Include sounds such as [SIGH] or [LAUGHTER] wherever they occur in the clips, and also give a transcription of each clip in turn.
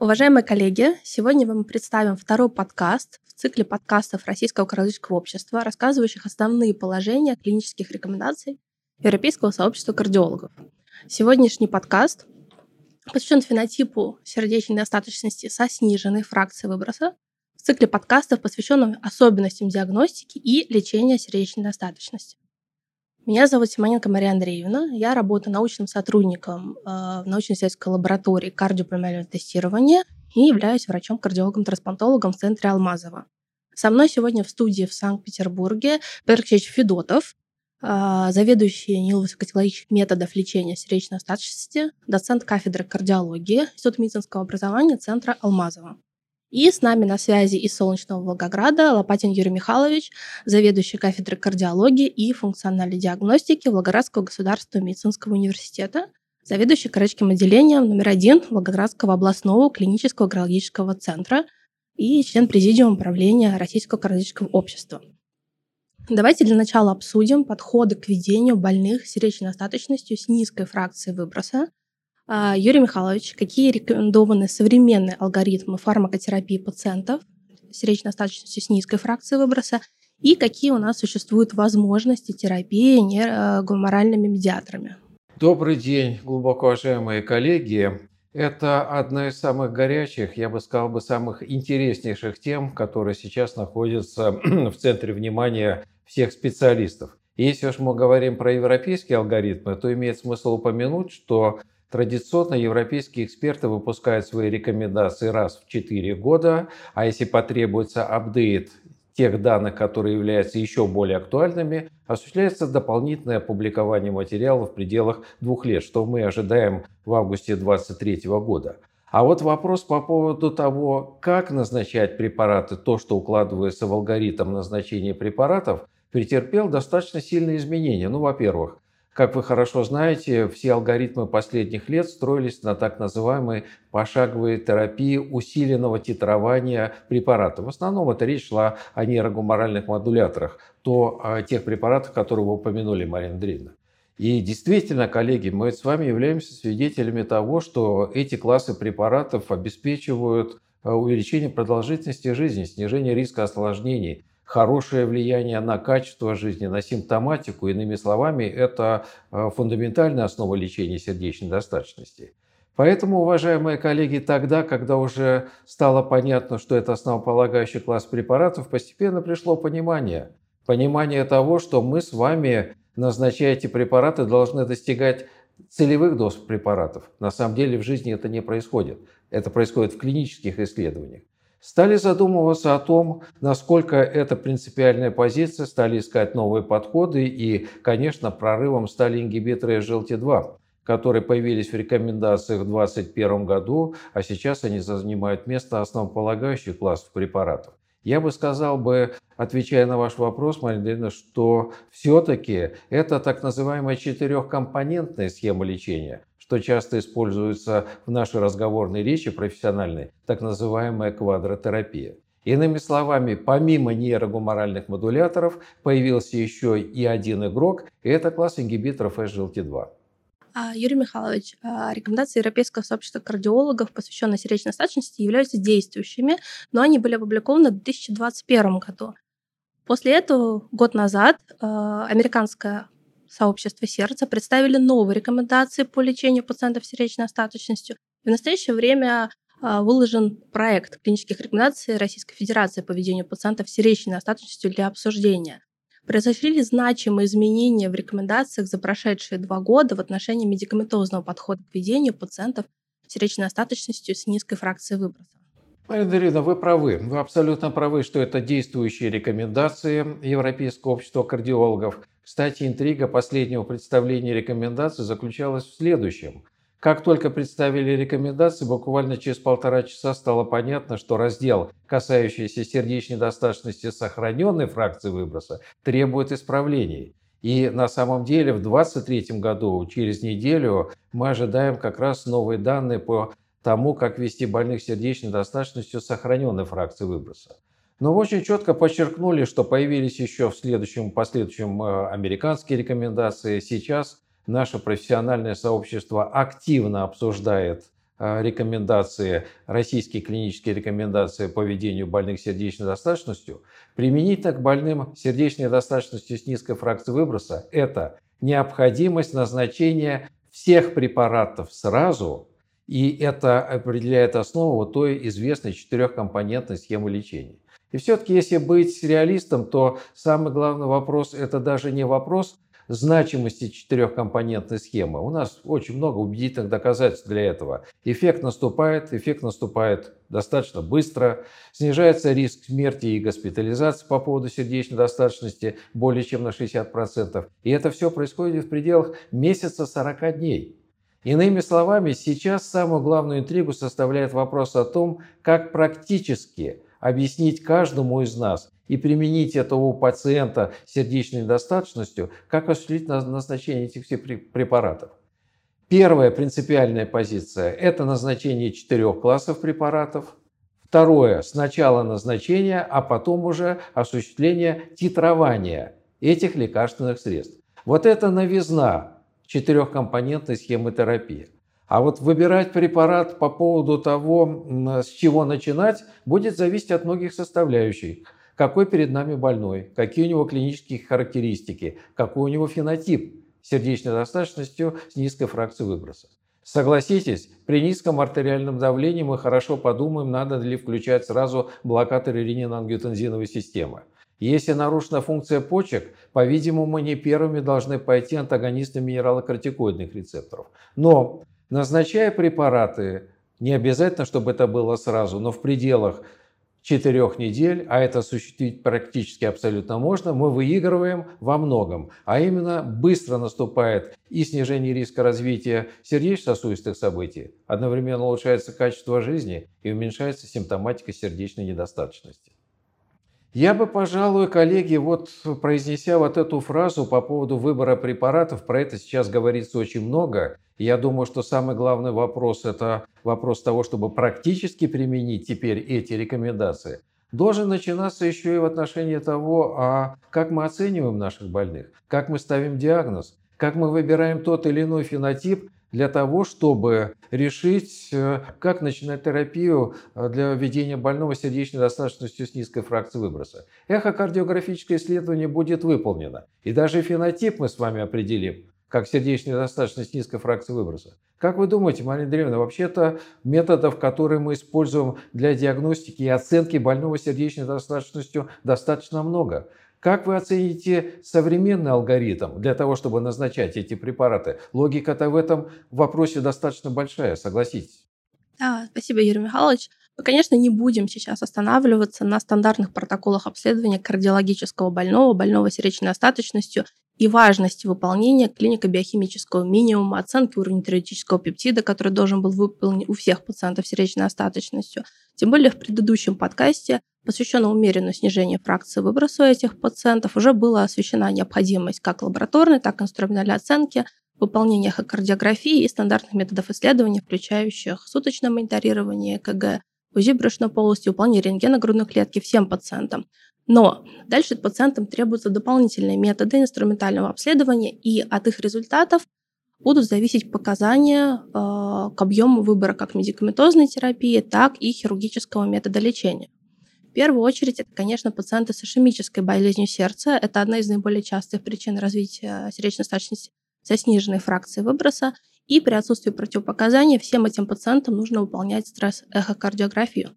Уважаемые коллеги, сегодня мы представим второй подкаст в цикле подкастов Российского кардиологического общества, рассказывающих основные положения клинических рекомендаций Европейского сообщества кардиологов. Сегодняшний подкаст посвящен фенотипу сердечной недостаточности со сниженной фракцией выброса в цикле подкастов, посвященном особенностям диагностики и лечения сердечной недостаточности. Меня зовут Симоненко Мария Андреевна. Я работаю научным сотрудником э, в научно-исследовательской лаборатории кардиопульмонального тестирования и являюсь врачом-кардиологом-трансплантологом в центре Алмазова. Со мной сегодня в студии в Санкт-Петербурге Петр Федотов, э, заведующий НИЛ высокотехнологических методов лечения сердечной остаточности, доцент кафедры кардиологии Института медицинского образования Центра Алмазова. И с нами на связи из солнечного Волгограда Лопатин Юрий Михайлович, заведующий кафедрой кардиологии и функциональной диагностики Волгоградского государственного медицинского университета, заведующий короческим отделением номер один Волгоградского областного клинического кардиологического центра и член президиума правления Российского кардиологического общества. Давайте для начала обсудим подходы к ведению больных с сердечной остаточностью с низкой фракцией выброса, Юрий Михайлович, какие рекомендованы современные алгоритмы фармакотерапии пациентов с речной остаточностью с низкой фракцией выброса и какие у нас существуют возможности терапии гуморальными медиаторами? Добрый день, глубоко уважаемые коллеги. Это одна из самых горячих, я бы сказал, бы самых интереснейших тем, которые сейчас находятся [CLEARS THROAT] в центре внимания всех специалистов. Если уж мы говорим про европейские алгоритмы, то имеет смысл упомянуть, что Традиционно европейские эксперты выпускают свои рекомендации раз в 4 года, а если потребуется апдейт тех данных, которые являются еще более актуальными, осуществляется дополнительное публикование материала в пределах двух лет, что мы ожидаем в августе 2023 года. А вот вопрос по поводу того, как назначать препараты, то, что укладывается в алгоритм назначения препаратов, претерпел достаточно сильные изменения. Ну, во-первых, как вы хорошо знаете, все алгоритмы последних лет строились на так называемой пошаговой терапии усиленного титрования препаратов. В основном это речь шла о нейрогуморальных модуляторах, то о тех препаратах, которые вы упомянули, Марина Андреевна. И действительно, коллеги, мы с вами являемся свидетелями того, что эти классы препаратов обеспечивают э, увеличение продолжительности жизни, снижение риска осложнений, хорошее влияние на качество жизни, на симптоматику. Иными словами, это э, фундаментальная основа лечения сердечной достаточности. Поэтому, уважаемые коллеги, тогда, когда уже стало понятно, что это основополагающий класс препаратов, постепенно пришло понимание. Понимание того, что мы с вами, назначая эти препараты, должны достигать целевых доз препаратов. На самом деле в жизни это не происходит. Это происходит в клинических исследованиях стали задумываться о том, насколько это принципиальная позиция, стали искать новые подходы и, конечно, прорывом стали ингибиторы SGLT2, которые появились в рекомендациях в 2021 году, а сейчас они занимают место основополагающих классов препаратов. Я бы сказал бы, отвечая на ваш вопрос, Марина Андреевна, что все-таки это так называемая четырехкомпонентная схема лечения что часто используется в нашей разговорной речи профессиональной, так называемая квадротерапия. Иными словами, помимо нейрогуморальных модуляторов появился еще и один игрок, и это класс ингибиторов SGLT2. А, Юрий Михайлович, а, рекомендации Европейского сообщества кардиологов, посвященные сердечной остаточности, являются действующими, но они были опубликованы в 2021 году. После этого, год назад, а, американская сообщества сердца представили новые рекомендации по лечению пациентов с сердечной остаточностью. И в настоящее время а, выложен проект клинических рекомендаций Российской Федерации по ведению пациентов с сердечной остаточностью для обсуждения. Произошли ли значимые изменения в рекомендациях за прошедшие два года в отношении медикаментозного подхода к ведению пациентов с сердечной остаточностью с низкой фракцией выброса? Марина Дарина, вы правы. Вы абсолютно правы, что это действующие рекомендации Европейского общества кардиологов. Кстати, интрига последнего представления рекомендаций заключалась в следующем. Как только представили рекомендации, буквально через полтора часа стало понятно, что раздел, касающийся сердечной достаточности сохраненной фракции выброса, требует исправлений. И на самом деле в 2023 году, через неделю, мы ожидаем как раз новые данные по тому, как вести больных сердечной достаточностью сохраненной фракции выброса. Но очень четко подчеркнули, что появились еще в следующем, последующем э, американские рекомендации. Сейчас наше профессиональное сообщество активно обсуждает а, рекомендации, российские клинические рекомендации по ведению больных сердечной достаточностью, применительно к больным сердечной недостаточностью с низкой фракцией выброса – это необходимость назначения всех препаратов сразу, и это определяет основу той известной четырехкомпонентной схемы лечения. И все-таки, если быть реалистом, то самый главный вопрос – это даже не вопрос значимости четырехкомпонентной схемы. У нас очень много убедительных доказательств для этого. Эффект наступает, эффект наступает достаточно быстро, снижается риск смерти и госпитализации по поводу сердечной достаточности более чем на 60%. И это все происходит в пределах месяца 40 дней. Иными словами, сейчас самую главную интригу составляет вопрос о том, как практически объяснить каждому из нас и применить это у пациента с сердечной недостаточностью, как осуществить назначение этих всех препаратов. Первая принципиальная позиция – это назначение четырех классов препаратов. Второе – сначала назначение, а потом уже осуществление титрования этих лекарственных средств. Вот это новизна четырехкомпонентной схемы терапии. А вот выбирать препарат по поводу того, с чего начинать, будет зависеть от многих составляющих какой перед нами больной, какие у него клинические характеристики, какой у него фенотип сердечной достаточностью с низкой фракцией выброса. Согласитесь, при низком артериальном давлении мы хорошо подумаем, надо ли включать сразу блокаторы ренин-ангиотензиновой системы. Если нарушена функция почек, по-видимому, мы не первыми должны пойти антагонисты минералокортикоидных рецепторов. Но назначая препараты, не обязательно, чтобы это было сразу, но в пределах четырех недель, а это осуществить практически абсолютно можно, мы выигрываем во многом. А именно быстро наступает и снижение риска развития сердечно-сосудистых событий, одновременно улучшается качество жизни и уменьшается симптоматика сердечной недостаточности. Я бы, пожалуй, коллеги, вот произнеся вот эту фразу по поводу выбора препаратов, про это сейчас говорится очень много. Я думаю, что самый главный вопрос – это вопрос того, чтобы практически применить теперь эти рекомендации. Должен начинаться еще и в отношении того, а как мы оцениваем наших больных, как мы ставим диагноз, как мы выбираем тот или иной фенотип, для того, чтобы решить, э, как начинать терапию э, для введения больного сердечной достаточностью с низкой фракцией выброса. Эхокардиографическое исследование будет выполнено. И даже фенотип мы с вами определим, как сердечная достаточность низкой фракцией выброса. Как вы думаете, Марина Андреевна, вообще-то методов, которые мы используем для диагностики и оценки больного сердечной достаточностью, достаточно много. Как вы оцените современный алгоритм для того, чтобы назначать эти препараты? Логика-то в этом вопросе достаточно большая, согласитесь. Да, спасибо, Юрий Михайлович. Мы, конечно, не будем сейчас останавливаться на стандартных протоколах обследования кардиологического больного, больного сердечной остаточностью и важности выполнения клинико-биохимического минимума, оценки уровня теоретического пептида, который должен был выполнен у всех пациентов с сердечной остаточностью. Тем более в предыдущем подкасте, посвященном умеренному снижению фракции выброса у этих пациентов, уже была освещена необходимость как лабораторной, так и инструментальной оценки, выполнения эхокардиографии и стандартных методов исследования, включающих суточное мониторирование ЭКГ, УЗИ брюшной полости, выполнение рентгена грудной клетки всем пациентам. Но дальше пациентам требуются дополнительные методы инструментального обследования, и от их результатов будут зависеть показания э, к объему выбора как медикаментозной терапии, так и хирургического метода лечения. В первую очередь, это, конечно, пациенты с ишемической болезнью сердца. Это одна из наиболее частых причин развития сердечной стачности со сниженной фракцией выброса. И при отсутствии противопоказаний всем этим пациентам нужно выполнять стресс-эхокардиографию.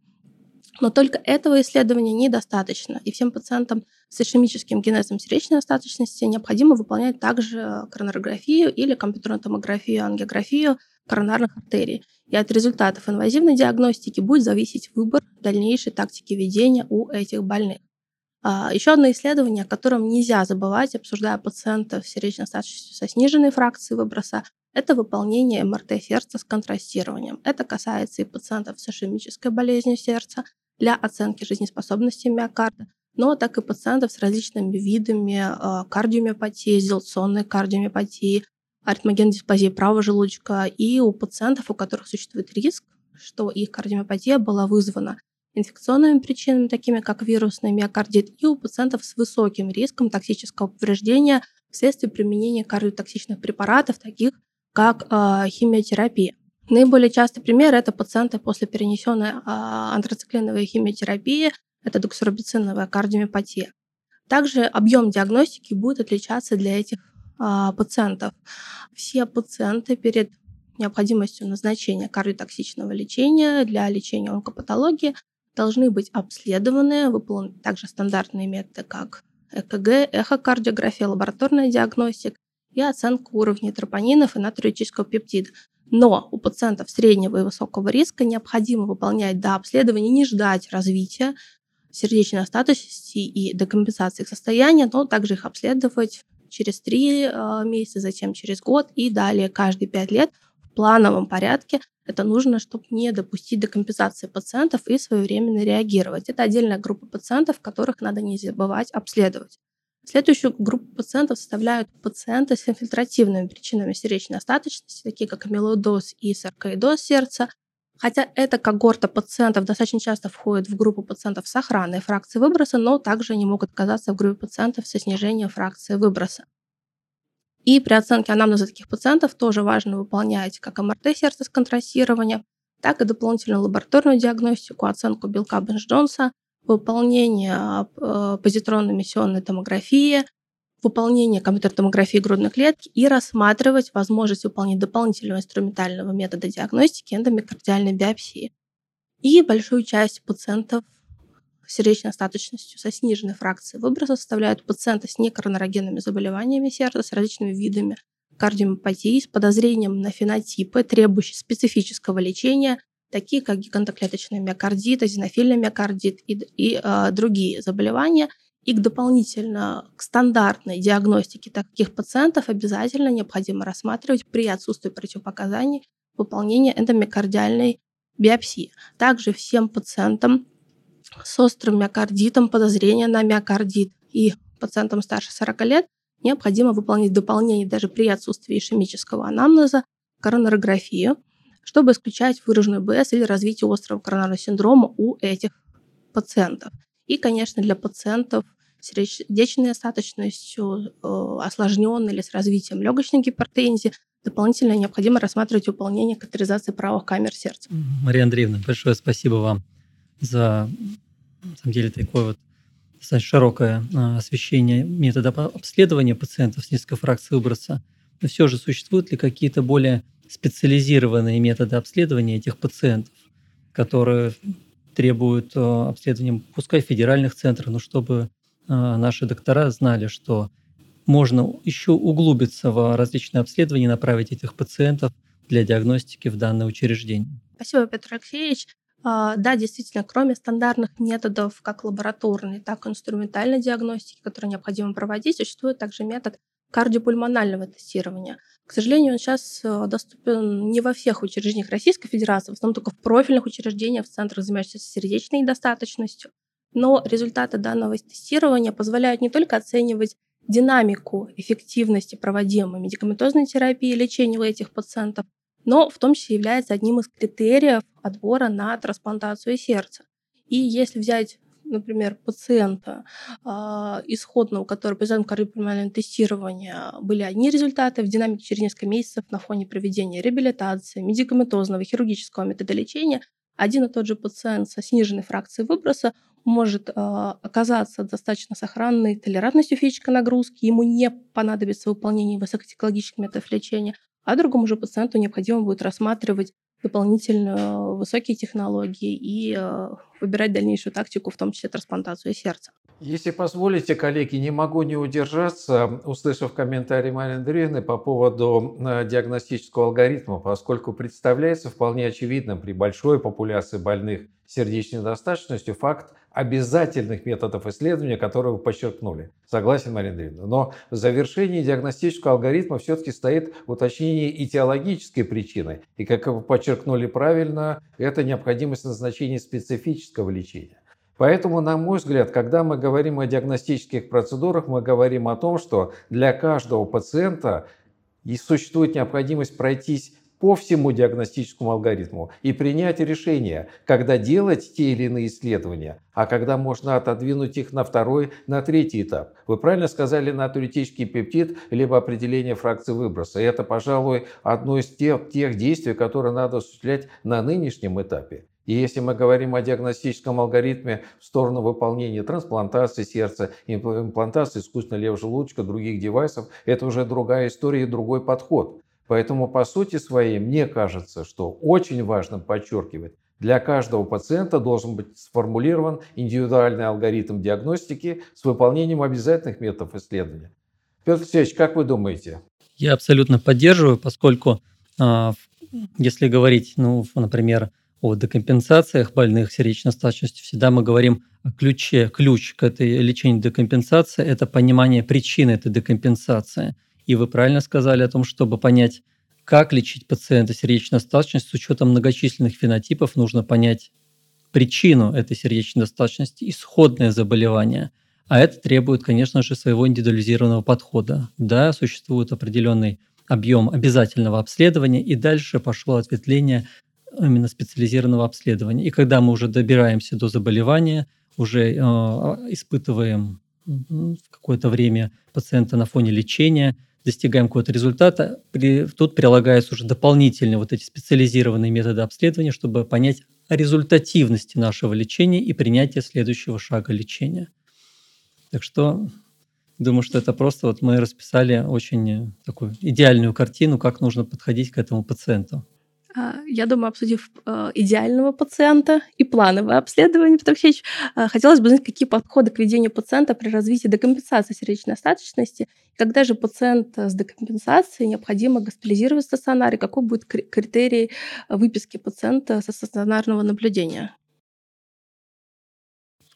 Но только этого исследования недостаточно, и всем пациентам с ишемическим генезом сердечной остаточности необходимо выполнять также коронарографию или компьютерную томографию, ангиографию коронарных артерий. И от результатов инвазивной диагностики будет зависеть выбор дальнейшей тактики ведения у этих больных. А, Еще одно исследование, о котором нельзя забывать, обсуждая пациентов с сердечной остаточностью со сниженной фракцией выброса, это выполнение МРТ сердца с контрастированием. Это касается и пациентов с ишемической болезнью сердца, для оценки жизнеспособности миокарда, но так и пациентов с различными видами а, кардиомиопатии, изоляционной кардиомиопатии, аритмогенной дисплазии правого желудочка и у пациентов, у которых существует риск, что их кардиомиопатия была вызвана инфекционными причинами, такими как вирусный миокардит, и у пациентов с высоким риском токсического повреждения вследствие применения кардиотоксичных препаратов, таких как э, химиотерапия. Наиболее частый пример – это пациенты после перенесенной а, антрациклиновой химиотерапии, это доксорубициновая кардиомиопатия. Также объем диагностики будет отличаться для этих пациентов. Все пациенты перед необходимостью назначения кардиотоксичного лечения для лечения онкопатологии должны быть обследованы, выполнены также стандартные методы, как ЭКГ, эхокардиография, лабораторная диагностика и оценка уровней тропонинов и натриуретического пептида. Но у пациентов среднего и высокого риска необходимо выполнять до обследования, не ждать развития сердечной остаточности и декомпенсации их состояния, но также их обследовать через три а, месяца, затем через год и далее каждые пять лет в плановом порядке. Это нужно, чтобы не допустить декомпенсации пациентов и своевременно реагировать. Это отдельная группа пациентов, которых надо не забывать обследовать. Следующую группу пациентов составляют пациенты с инфильтративными причинами сердечной остаточности, такие как амилоидоз и саркоидоз сердца, Хотя эта когорта пациентов достаточно часто входит в группу пациентов с охраной фракции выброса, но также они могут оказаться в группе пациентов со снижением фракции выброса. И при оценке анамнеза таких пациентов тоже важно выполнять как МРТ сердца с контрастированием, так и дополнительную лабораторную диагностику, оценку белка Бенш-Джонса, выполнение э, позитронно-эмиссионной томографии, выполнение компьютерной томографии грудной клетки и рассматривать возможность выполнения дополнительного инструментального метода диагностики эндомиокардиальной биопсии. И большую часть пациентов с сердечной остаточностью со сниженной фракцией выброса составляют пациенты с некоронарогенными заболеваниями сердца, с различными видами кардиомиопатии, с подозрением на фенотипы, требующие специфического лечения, такие как гигантоклеточный миокардит, азинофильный миокардит и, и э, другие заболевания – и дополнительно к стандартной диагностике таких пациентов обязательно необходимо рассматривать при отсутствии противопоказаний выполнение эндомиокардиальной биопсии. Также всем пациентам с острым миокардитом, подозрение на миокардит и пациентам старше 40 лет необходимо выполнить дополнение даже при отсутствии ишемического анамнеза, коронарографию, чтобы исключать выраженную БС или развитие острого коронарного синдрома у этих пациентов. И, конечно, для пациентов с сердечной остаточностью, э, осложненной или с развитием легочной гипертензии, дополнительно необходимо рассматривать выполнение катетеризации правых камер сердца. Мария Андреевна, большое спасибо вам за, на самом деле, такое вот широкое а, освещение метода обследования пациентов с низкой фракцией выброса. Но все же существуют ли какие-то более специализированные методы обследования этих пациентов, которые требуют э, обследования, пускай федеральных центров, но чтобы э, наши доктора знали, что можно еще углубиться в различные обследования, направить этих пациентов для диагностики в данное учреждение. Спасибо, Петр Алексеевич. А, да, действительно, кроме стандартных методов, как лабораторной, так и инструментальной диагностики, которые необходимо проводить, существует также метод кардиопульмонального тестирования. К сожалению, он сейчас э, доступен не во всех учреждениях Российской Федерации, в основном только в профильных учреждениях, в центрах, занимающихся сердечной недостаточностью. Но результаты данного тестирования позволяют не только оценивать динамику эффективности проводимой медикаментозной терапии лечения у этих пациентов, но в том числе является одним из критериев отбора на трансплантацию сердца. И если взять например, пациента а, исходного, который по кардиопульмонального тестирования были одни результаты в динамике через несколько месяцев на фоне проведения реабилитации, медикаментозного, хирургического метода лечения, один и тот же пациент со сниженной фракцией выброса может э, оказаться достаточно сохранной толерантностью физической нагрузки, ему не понадобится выполнение высокотехнологических методов лечения, а другому же пациенту необходимо будет рассматривать дополнительно высокие технологии и э, выбирать дальнейшую тактику, в том числе трансплантацию сердца. Если позволите, коллеги, не могу не удержаться, услышав комментарий Марии Андреевны по поводу э, диагностического алгоритма, поскольку представляется вполне очевидным при большой популяции больных сердечной недостаточностью факт обязательных методов исследования, которые вы подчеркнули. Согласен, Марина Андреевна. Но в завершении диагностического алгоритма все-таки стоит уточнение этиологической причины. И, как вы подчеркнули правильно, это необходимость назначения специфического лечения. Поэтому, на мой взгляд, когда мы говорим о диагностических процедурах, мы говорим о том, что для каждого пациента и существует необходимость пройтись по всему диагностическому алгоритму и принять решение, когда делать те или иные исследования, а когда можно отодвинуть их на второй, на третий этап. Вы правильно сказали на теоретический пептид, либо определение фракции выброса. И это, пожалуй, одно из тех, тех действий, которые надо осуществлять на нынешнем этапе. И если мы говорим о диагностическом алгоритме в сторону выполнения трансплантации сердца, имплантации искусственного левого желудочка, других девайсов, это уже другая история и другой подход. Поэтому, по сути своей, мне кажется, что очень важно подчеркивать, для каждого пациента должен быть сформулирован индивидуальный алгоритм диагностики с выполнением обязательных методов исследования. Петр Алексеевич, как вы думаете? Я абсолютно поддерживаю, поскольку а, если говорить, ну, например, о декомпенсациях больных сердечной достаточностью, всегда мы говорим о ключе. Ключ к этой лечению декомпенсации – это понимание причины этой декомпенсации. И вы правильно сказали о том, чтобы понять, как лечить пациента сердечной достаточности с учетом многочисленных фенотипов, нужно понять причину этой сердечной достаточности, исходное заболевание. А это требует, конечно же, своего индивидуализированного подхода. Да, существует определенный объем обязательного обследования, и дальше пошло ответвление именно специализированного обследования. И когда мы уже добираемся до заболевания, уже э, испытываем какое-то время пациента на фоне лечения, достигаем какого-то результата, при, тут прилагаются уже дополнительные вот эти специализированные методы обследования, чтобы понять о результативности нашего лечения и принятия следующего шага лечения. Так что думаю, что это просто вот мы расписали очень такую идеальную картину, как нужно подходить к этому пациенту. А, я думаю, обсудив э, идеального пациента и плановое обследование, Петр Алексеевич, э, хотелось бы знать, какие подходы к ведению пациента при развитии декомпенсации сердечной остаточности, когда же пациент с декомпенсацией необходимо госпитализировать в стационаре, какой будет критерий выписки пациента со стационарного наблюдения?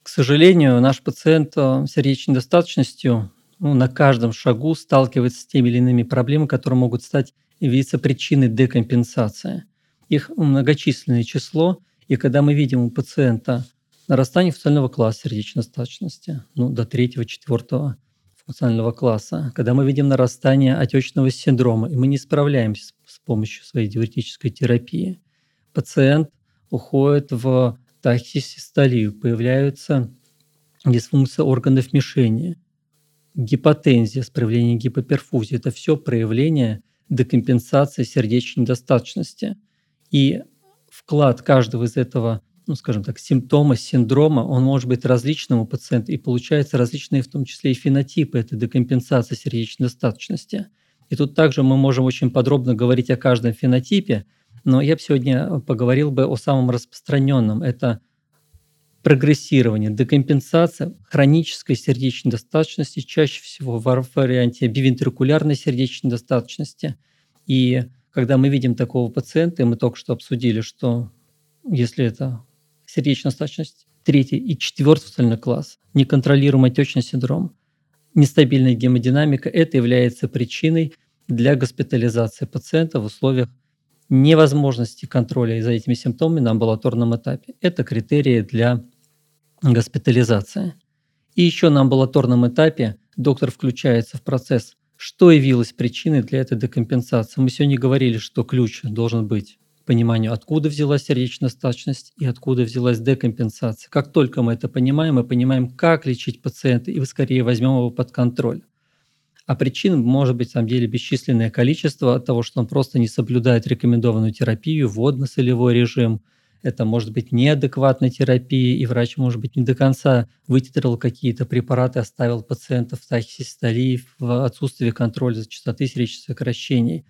К сожалению, наш пациент с сердечной недостаточностью ну, на каждом шагу сталкивается с теми или иными проблемами, которые могут стать явиться причиной декомпенсации. Их многочисленное число, и когда мы видим у пациента нарастание функционального класса сердечной достаточности, ну, до третьего, четвертого функционального класса, когда мы видим нарастание отечного синдрома, и мы не справляемся с, помощью своей диуретической терапии, пациент уходит в тахисистолию, появляются дисфункция органов мишени, гипотензия с проявлением гипоперфузии. Это все проявления декомпенсации сердечной недостаточности. И вклад каждого из этого, ну, скажем так, симптома, синдрома, он может быть различным у пациента, и получается различные в том числе и фенотипы этой декомпенсации сердечной достаточности. И тут также мы можем очень подробно говорить о каждом фенотипе, но я бы сегодня поговорил бы о самом распространенном. Это прогрессирование, декомпенсация хронической сердечной достаточности, чаще всего в варианте бивентрикулярной сердечной достаточности. И когда мы видим такого пациента, и мы только что обсудили, что если это сердечная достаточность третий и четвертый социальный класс, неконтролируемый отечный синдром, нестабильная гемодинамика, это является причиной для госпитализации пациента в условиях невозможности контроля за этими симптомами на амбулаторном этапе. Это критерии для госпитализация. И еще на амбулаторном этапе доктор включается в процесс, что явилось причиной для этой декомпенсации. Мы сегодня говорили, что ключ должен быть пониманию, откуда взялась сердечная стачность и откуда взялась декомпенсация. Как только мы это понимаем, мы понимаем, как лечить пациента, и скорее возьмем его под контроль. А причин может быть, на самом деле, бесчисленное количество от того, что он просто не соблюдает рекомендованную терапию, водно-солевой режим – это может быть неадекватная терапия, и врач, может быть, не до конца вытетрил какие-то препараты, оставил пациента в тахисистолии, в отсутствии контроля за частоты сердечных сокращений.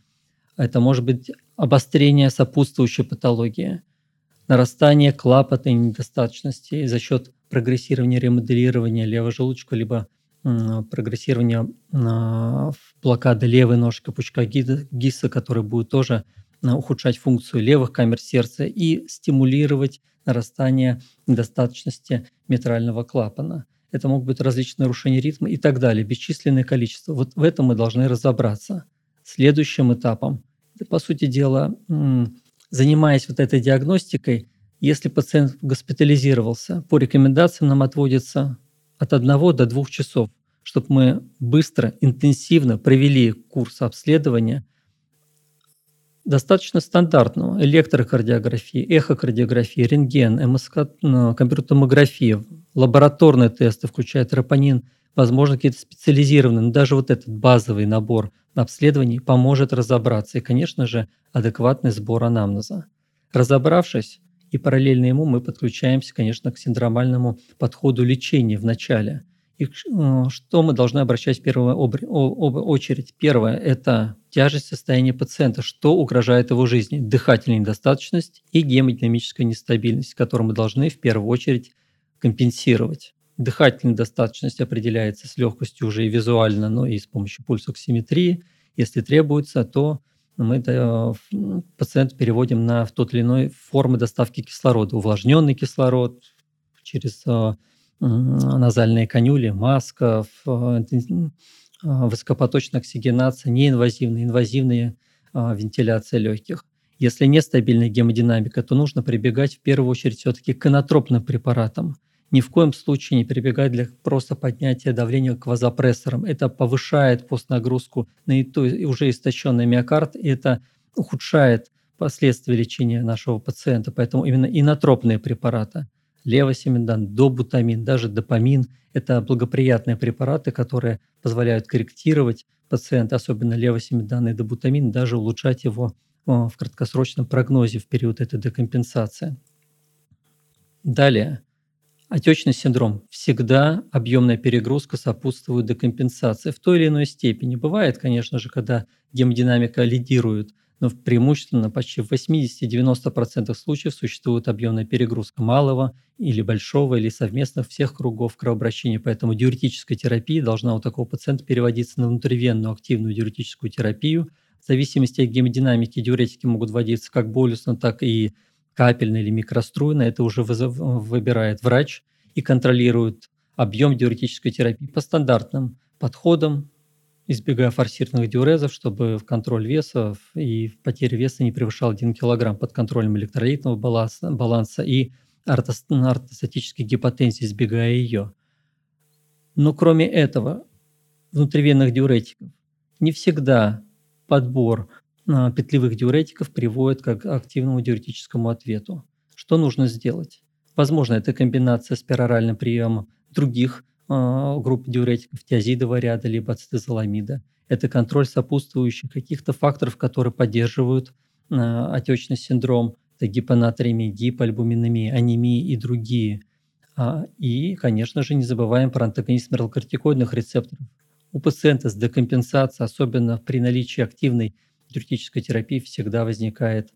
Это может быть обострение сопутствующей патологии, нарастание клапотной недостаточности за счет прогрессирования ремоделирования левого желудочка, либо прогрессирования блокады левой ножки пучка ГИСа, который будет тоже ухудшать функцию левых камер сердца и стимулировать нарастание недостаточности митрального клапана. Это могут быть различные нарушения ритма и так далее, бесчисленное количество. Вот в этом мы должны разобраться. Следующим этапом, по сути дела, занимаясь вот этой диагностикой, если пациент госпитализировался, по рекомендациям нам отводится от 1 до 2 часов, чтобы мы быстро, интенсивно провели курс обследования – достаточно стандартного электрокардиографии, эхокардиографии, рентген, МСК, ну, компьютер лабораторные тесты, включая тропонин, возможно, какие-то специализированные, но даже вот этот базовый набор обследований поможет разобраться и, конечно же, адекватный сбор анамнеза. Разобравшись, и параллельно ему мы подключаемся, конечно, к синдромальному подходу лечения в начале – и э, что мы должны обращать в первую очередь? Первое – это тяжесть состояния пациента, что угрожает его жизни, дыхательная недостаточность и гемодинамическая нестабильность, которую мы должны в первую очередь компенсировать. Дыхательная недостаточность определяется с легкостью уже и визуально, но и с помощью пульсоксиметрии. Если требуется, то мы пациента переводим на в тот или иной формы доставки кислорода. Увлажненный кислород через э, назальные канюли, маска, а, высокопоточная оксигенация, неинвазивная, инвазивная а, вентиляция легких. Если нестабильная гемодинамика, то нужно прибегать в первую очередь все-таки к инотропным препаратам. Ни в коем случае не прибегать для просто поднятия давления к вазопрессорам. Это повышает постнагрузку на уже истощенный миокард, и это ухудшает последствия лечения нашего пациента. Поэтому именно инотропные препараты – левосемидан, добутамин, даже допамин – это благоприятные препараты, которые позволяют корректировать пациента, особенно левосемидан и добутамин, даже улучшать его в краткосрочном прогнозе в период этой декомпенсации. Далее. Отечный синдром. Всегда объемная перегрузка сопутствует декомпенсации в той или иной степени. Бывает, конечно же, когда гемодинамика лидирует – но преимущественно почти в 80-90% случаев существует объемная перегрузка малого или большого, или совместных всех кругов кровообращения. Поэтому диуретическая терапия должна у такого пациента переводиться на внутривенную активную диуретическую терапию. В зависимости от гемодинамики диуретики могут вводиться как болюсно, так и капельно или микроструйно. Это уже выбирает врач и контролирует объем диуретической терапии по стандартным подходам, избегая форсированных диурезов, чтобы в контроль веса и потеря веса не превышал 1 кг под контролем электролитного баланса, баланса и ортостатической гипотензии, избегая ее. Но кроме этого, внутривенных диуретиков не всегда подбор а, петлевых диуретиков приводит к активному диуретическому ответу. Что нужно сделать? Возможно, это комбинация с пероральным приемом других группы диуретиков тиазидового ряда либо ацетозоламида. Это контроль сопутствующих каких-то факторов, которые поддерживают а, отечный синдром. Это гипонатриемия, гипоальбуминемия, анемия и другие. А, и, конечно же, не забываем про антагонизм мерлокортикоидных рецепторов. У пациента с декомпенсацией, особенно при наличии активной диуретической терапии, всегда возникает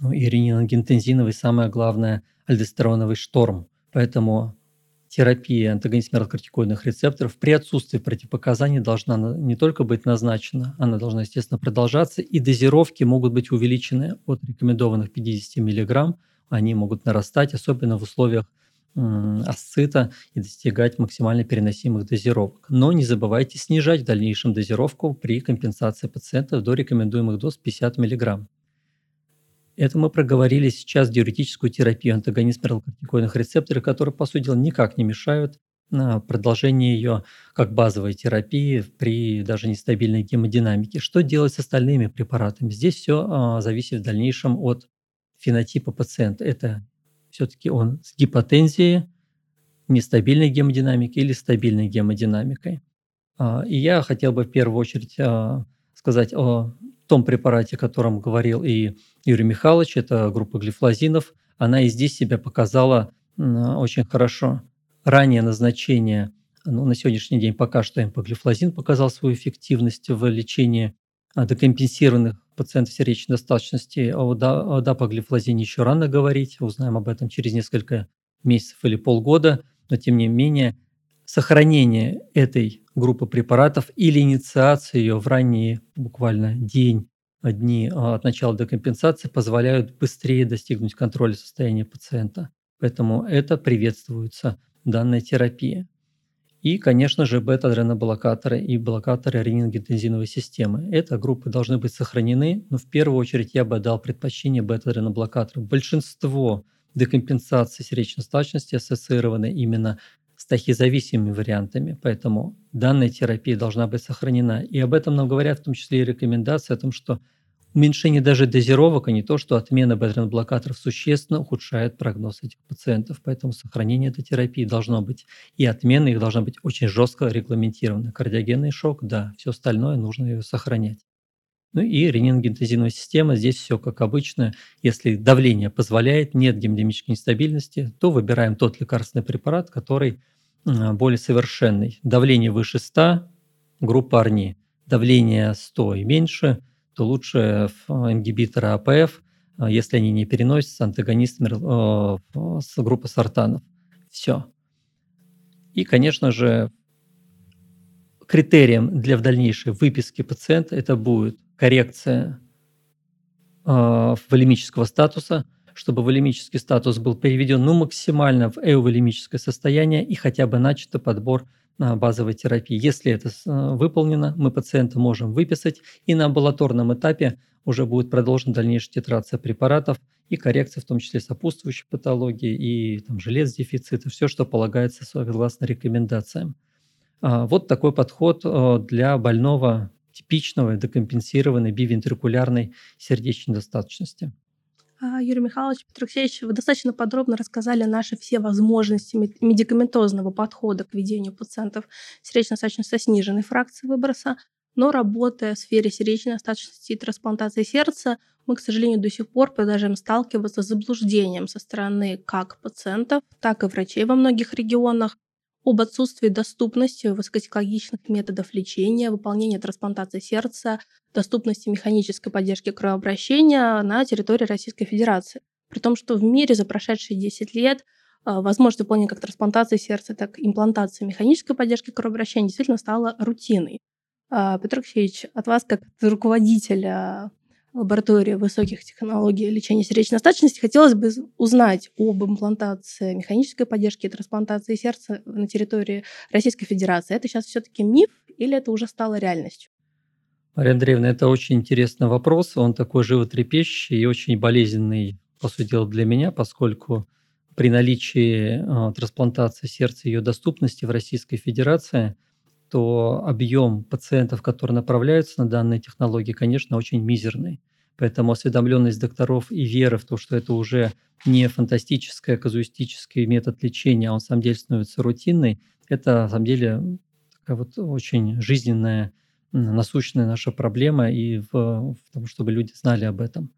ну, и рениногентензиновый, самое главное, альдостероновый шторм. Поэтому терапия антагониста мелокортикоидных рецепторов при отсутствии противопоказаний должна не только быть назначена, она должна, естественно, продолжаться, и дозировки могут быть увеличены от рекомендованных 50 мг, они могут нарастать, особенно в условиях асцита и достигать максимально переносимых дозировок. Но не забывайте снижать в дальнейшем дозировку при компенсации пациентов до рекомендуемых доз 50 мг. Это мы проговорили сейчас диуретическую терапию антагонист мерлокортикоидных рецепторов, которые, по сути дела, никак не мешают а, продолжению ее как базовой терапии при даже нестабильной гемодинамике. Что делать с остальными препаратами? Здесь все а, зависит в дальнейшем от фенотипа пациента. Это все-таки он с гипотензией, нестабильной гемодинамикой или стабильной гемодинамикой. А, и я хотел бы в первую очередь сказать о том препарате, о котором говорил и Юрий Михайлович, это группа глифлозинов, она и здесь себя показала очень хорошо. Ранее назначение, ну, на сегодняшний день пока что эмпоглифлозин показал свою эффективность в лечении декомпенсированных пациентов сердечной достаточности. О, о дапоглифлозине еще рано говорить, узнаем об этом через несколько месяцев или полгода, но тем не менее сохранение этой группы препаратов или инициация ее в ранний буквально день, дни а, от начала декомпенсации позволяют быстрее достигнуть контроля состояния пациента. Поэтому это приветствуется, данная терапия. И, конечно же, бета-адреноблокаторы и блокаторы ренинготензиновой системы. Эти группы должны быть сохранены, но в первую очередь я бы дал предпочтение бета-адреноблокаторам. Большинство декомпенсации сердечной стачности ассоциированы именно с вариантами, поэтому данная терапия должна быть сохранена. И об этом нам говорят в том числе и рекомендации о том, что уменьшение даже дозировок, а не то, что отмена бета-блокаторов существенно ухудшает прогноз этих пациентов. Поэтому сохранение этой терапии должно быть. И отмена их должна быть очень жестко регламентирована. Кардиогенный шок, да, все остальное нужно ее сохранять. Ну и рентгеноинтенсивная система, здесь все как обычно. Если давление позволяет, нет гемодинамической нестабильности, то выбираем тот лекарственный препарат, который более совершенный. Давление выше 100, группа АРНИ. Давление 100 и меньше, то лучше ингибиторы АПФ, а если они не переносятся, антагонистами э, с группы сортанов. Все. И, конечно же, критерием для дальнейшей выписки пациента это будет коррекция э, волемического статуса, чтобы волемический статус был переведен ну, максимально в эуволемическое состояние и хотя бы начато подбор на базовой терапии. Если это э, выполнено, мы пациента можем выписать, и на амбулаторном этапе уже будет продолжена дальнейшая титрация препаратов и коррекция, в том числе сопутствующей патологии и там, желез дефицита, все, что полагается согласно рекомендациям. А, вот такой подход для больного типичного декомпенсированной бивентрикулярной сердечной достаточности. А, Юрий Михайлович, Петр Алексеевич, вы достаточно подробно рассказали наши все возможности медикаментозного подхода к ведению пациентов с сердечно-сосудистой сниженной фракцией выброса, но работая в сфере сердечной достаточности и трансплантации сердца, мы, к сожалению, до сих пор продолжаем сталкиваться с заблуждением со стороны как пациентов, так и врачей во многих регионах об отсутствии доступности высокотехнологичных методов лечения, выполнения трансплантации сердца, доступности механической поддержки кровообращения на территории Российской Федерации. При том, что в мире за прошедшие 10 лет а, возможность выполнения как трансплантации сердца, так и имплантации механической поддержки кровообращения действительно стала рутиной. А, Петр Алексеевич, от вас, как руководителя лаборатории высоких технологий лечения сердечной достаточности, хотелось бы узнать об имплантации механической поддержки и трансплантации сердца на территории Российской Федерации. Это сейчас все-таки миф или это уже стало реальностью? Мария Андреевна, это очень интересный вопрос. Он такой животрепещущий и очень болезненный, по сути дела, для меня, поскольку при наличии э, трансплантации сердца и ее доступности в Российской Федерации – то объем пациентов, которые направляются на данные технологии, конечно, очень мизерный. Поэтому осведомленность докторов и вера в то, что это уже не фантастический, а казуистический метод лечения, а он самом деле становится рутинной, это на самом деле такая вот очень жизненная, насущная наша проблема, и в, в том, чтобы люди знали об этом.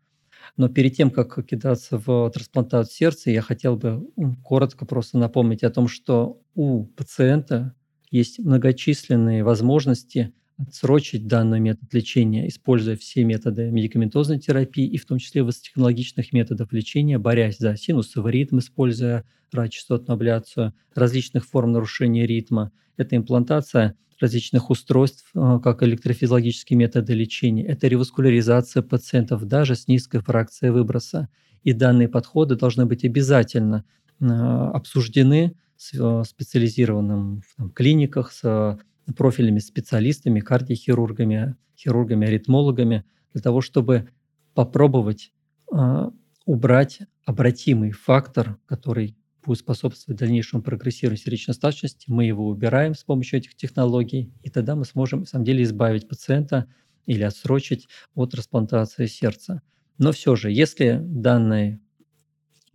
Но перед тем, как кидаться в трансплантацию сердца, я хотел бы коротко просто напомнить о том, что у пациента есть многочисленные возможности отсрочить данный метод лечения, используя все методы медикаментозной терапии и в том числе высокотехнологичных методов лечения, борясь за синусовый ритм, используя радиочастотную абляцию, различных форм нарушения ритма. Это имплантация различных устройств, э, как электрофизиологические методы лечения. Это реваскуляризация пациентов даже с низкой фракцией выброса. И данные подходы должны быть обязательно э, обсуждены с э, специализированным в там, клиниках, с э, профильными специалистами, кардиохирургами, хирургами, аритмологами, для того, чтобы попробовать э, убрать обратимый фактор, который будет способствовать дальнейшему прогрессированию сердечной достаточности. Мы его убираем с помощью этих технологий, и тогда мы сможем, на самом деле, избавить пациента или отсрочить от трансплантации сердца. Но все же, если данный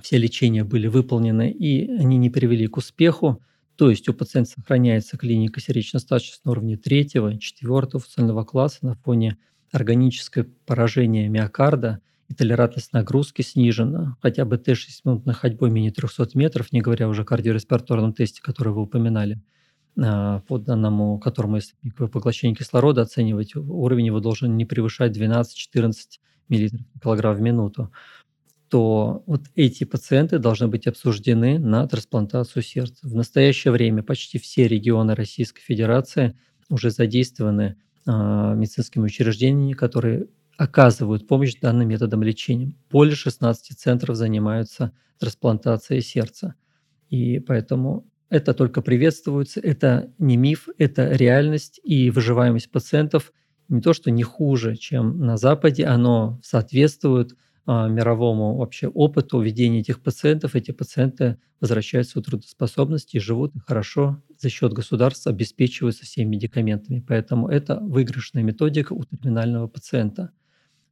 все лечения были выполнены и они не привели к успеху, то есть у пациента сохраняется клиника сердечно-статочности на уровне третьего, четвертого функционального класса на фоне органического поражения миокарда и толерантность нагрузки снижена, хотя бы Т-6 минутной ходьбой менее 300 метров, не говоря уже о кардиореспираторном тесте, который вы упоминали, а, по данному, которому, если поглощение кислорода оценивать, уровень его должен не превышать 12-14 мл килограмм в минуту то вот эти пациенты должны быть обсуждены на трансплантацию сердца. В настоящее время почти все регионы Российской Федерации уже задействованы э, медицинскими учреждениями, которые оказывают помощь данным методам лечения. Более 16 центров занимаются трансплантацией сердца. И поэтому это только приветствуется, это не миф, это реальность, и выживаемость пациентов не то, что не хуже, чем на Западе, оно соответствует а, мировому вообще опыту ведения этих пациентов, эти пациенты возвращаются в трудоспособность и живут хорошо за счет государства, обеспечиваются всеми медикаментами. Поэтому это выигрышная методика у терминального пациента.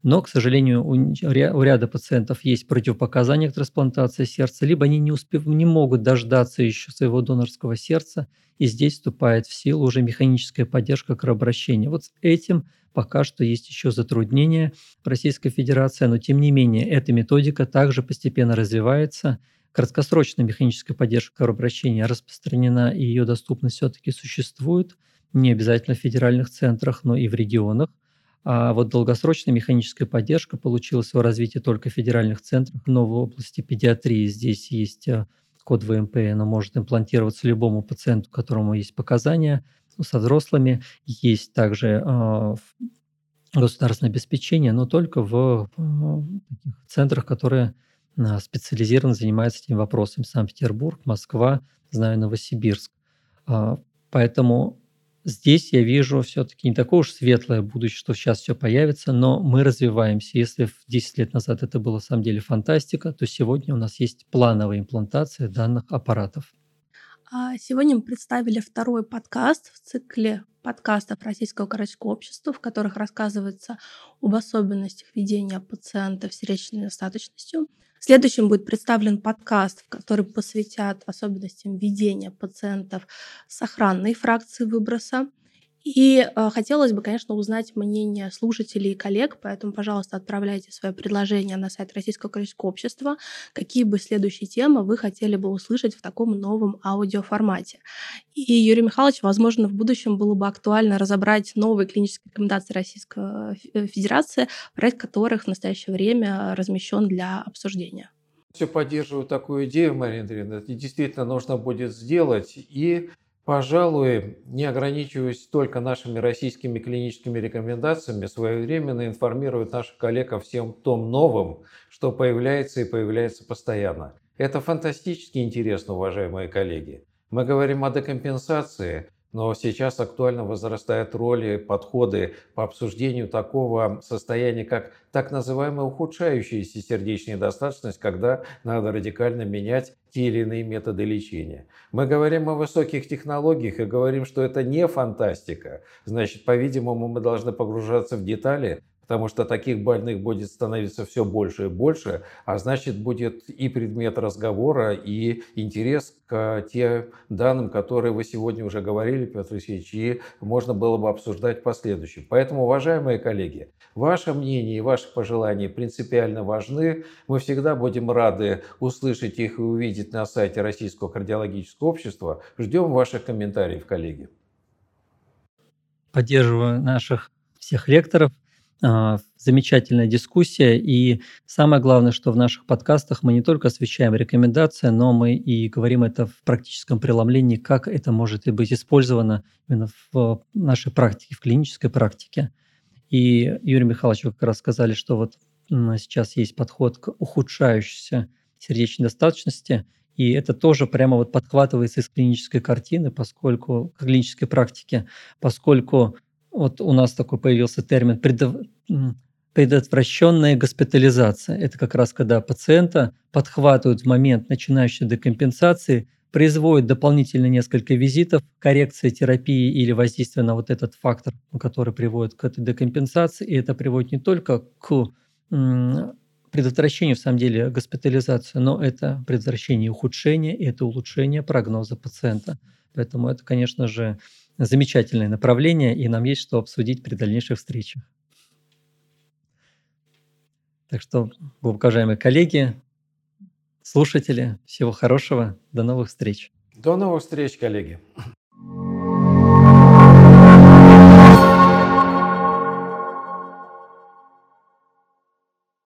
Но, к сожалению, у ряда пациентов есть противопоказания к трансплантации сердца, либо они не, успев, не могут дождаться еще своего донорского сердца, и здесь вступает в силу уже механическая поддержка кровообращения. Вот с этим пока что есть еще затруднения в Российской Федерации, но тем не менее эта методика также постепенно развивается. Краткосрочная механическая поддержка кровообращения распространена, и ее доступность все-таки существует, не обязательно в федеральных центрах, но и в регионах. А вот долгосрочная механическая поддержка получила свое развитие только в федеральных центрах, но в области педиатрии здесь есть э, код ВМП, оно может имплантироваться любому пациенту, которому есть показания. Со взрослыми есть также э, государственное обеспечение, но только в э, центрах, которые специализированно занимаются этим вопросом. Санкт-Петербург, Москва, знаю, Новосибирск. А, поэтому здесь я вижу все-таки не такое уж светлое будущее, что сейчас все появится, но мы развиваемся. Если 10 лет назад это было, на самом деле, фантастика, то сегодня у нас есть плановая имплантация данных аппаратов. А сегодня мы представили второй подкаст в цикле подкастов Российского городского общества, в которых рассказывается об особенностях ведения пациентов с сердечной недостаточностью. Следующим будет представлен подкаст, в который посвятят особенностям ведения пациентов с охранной фракцией выброса. И э, хотелось бы, конечно, узнать мнение слушателей и коллег, поэтому, пожалуйста, отправляйте свои предложения на сайт Российского экономического общества, какие бы следующие темы вы хотели бы услышать в таком новом аудиоформате. И, Юрий Михайлович, возможно, в будущем было бы актуально разобрать новые клинические рекомендации Российской э, Федерации, проект которых в настоящее время размещен для обсуждения. Все поддерживаю такую идею, Мария Андреевна. Это действительно нужно будет сделать. И Пожалуй, не ограничиваясь только нашими российскими клиническими рекомендациями, своевременно информировать наших коллег о всем том новом, что появляется и появляется постоянно. Это фантастически интересно, уважаемые коллеги. Мы говорим о декомпенсации, но сейчас актуально возрастают роли, подходы по обсуждению такого состояния, как так называемая ухудшающаяся сердечная недостаточность, когда надо радикально менять те или иные методы лечения. Мы говорим о высоких технологиях и говорим, что это не фантастика. Значит, по-видимому, мы должны погружаться в детали, потому что таких больных будет становиться все больше и больше, а значит будет и предмет разговора, и интерес к тем данным, которые вы сегодня уже говорили, Петр Алексеевич, и можно было бы обсуждать в последующем. Поэтому, уважаемые коллеги, ваше мнение и ваши пожелания принципиально важны. Мы всегда будем рады услышать их и увидеть на сайте Российского кардиологического общества. Ждем ваших комментариев, коллеги. Поддерживаю наших всех лекторов – замечательная дискуссия. И самое главное, что в наших подкастах мы не только освещаем рекомендации, но мы и говорим это в практическом преломлении, как это может быть использовано именно в нашей практике, в клинической практике. И Юрий Михайлович, вы как раз сказали, что вот сейчас есть подход к ухудшающейся сердечной достаточности, и это тоже прямо вот подхватывается из клинической картины, поскольку, клинической практики, поскольку вот у нас такой появился термин предотвращенная госпитализация. Это как раз когда пациента подхватывают в момент начинающей декомпенсации, производят дополнительно несколько визитов, коррекции терапии или воздействия на вот этот фактор, который приводит к этой декомпенсации. И это приводит не только к предотвращению, в самом деле, госпитализации, но это предотвращение ухудшения, и это улучшение прогноза пациента. Поэтому это, конечно же, замечательное направление, и нам есть что обсудить при дальнейших встречах. Так что, уважаемые коллеги, слушатели, всего хорошего, до новых встреч. До новых встреч, коллеги.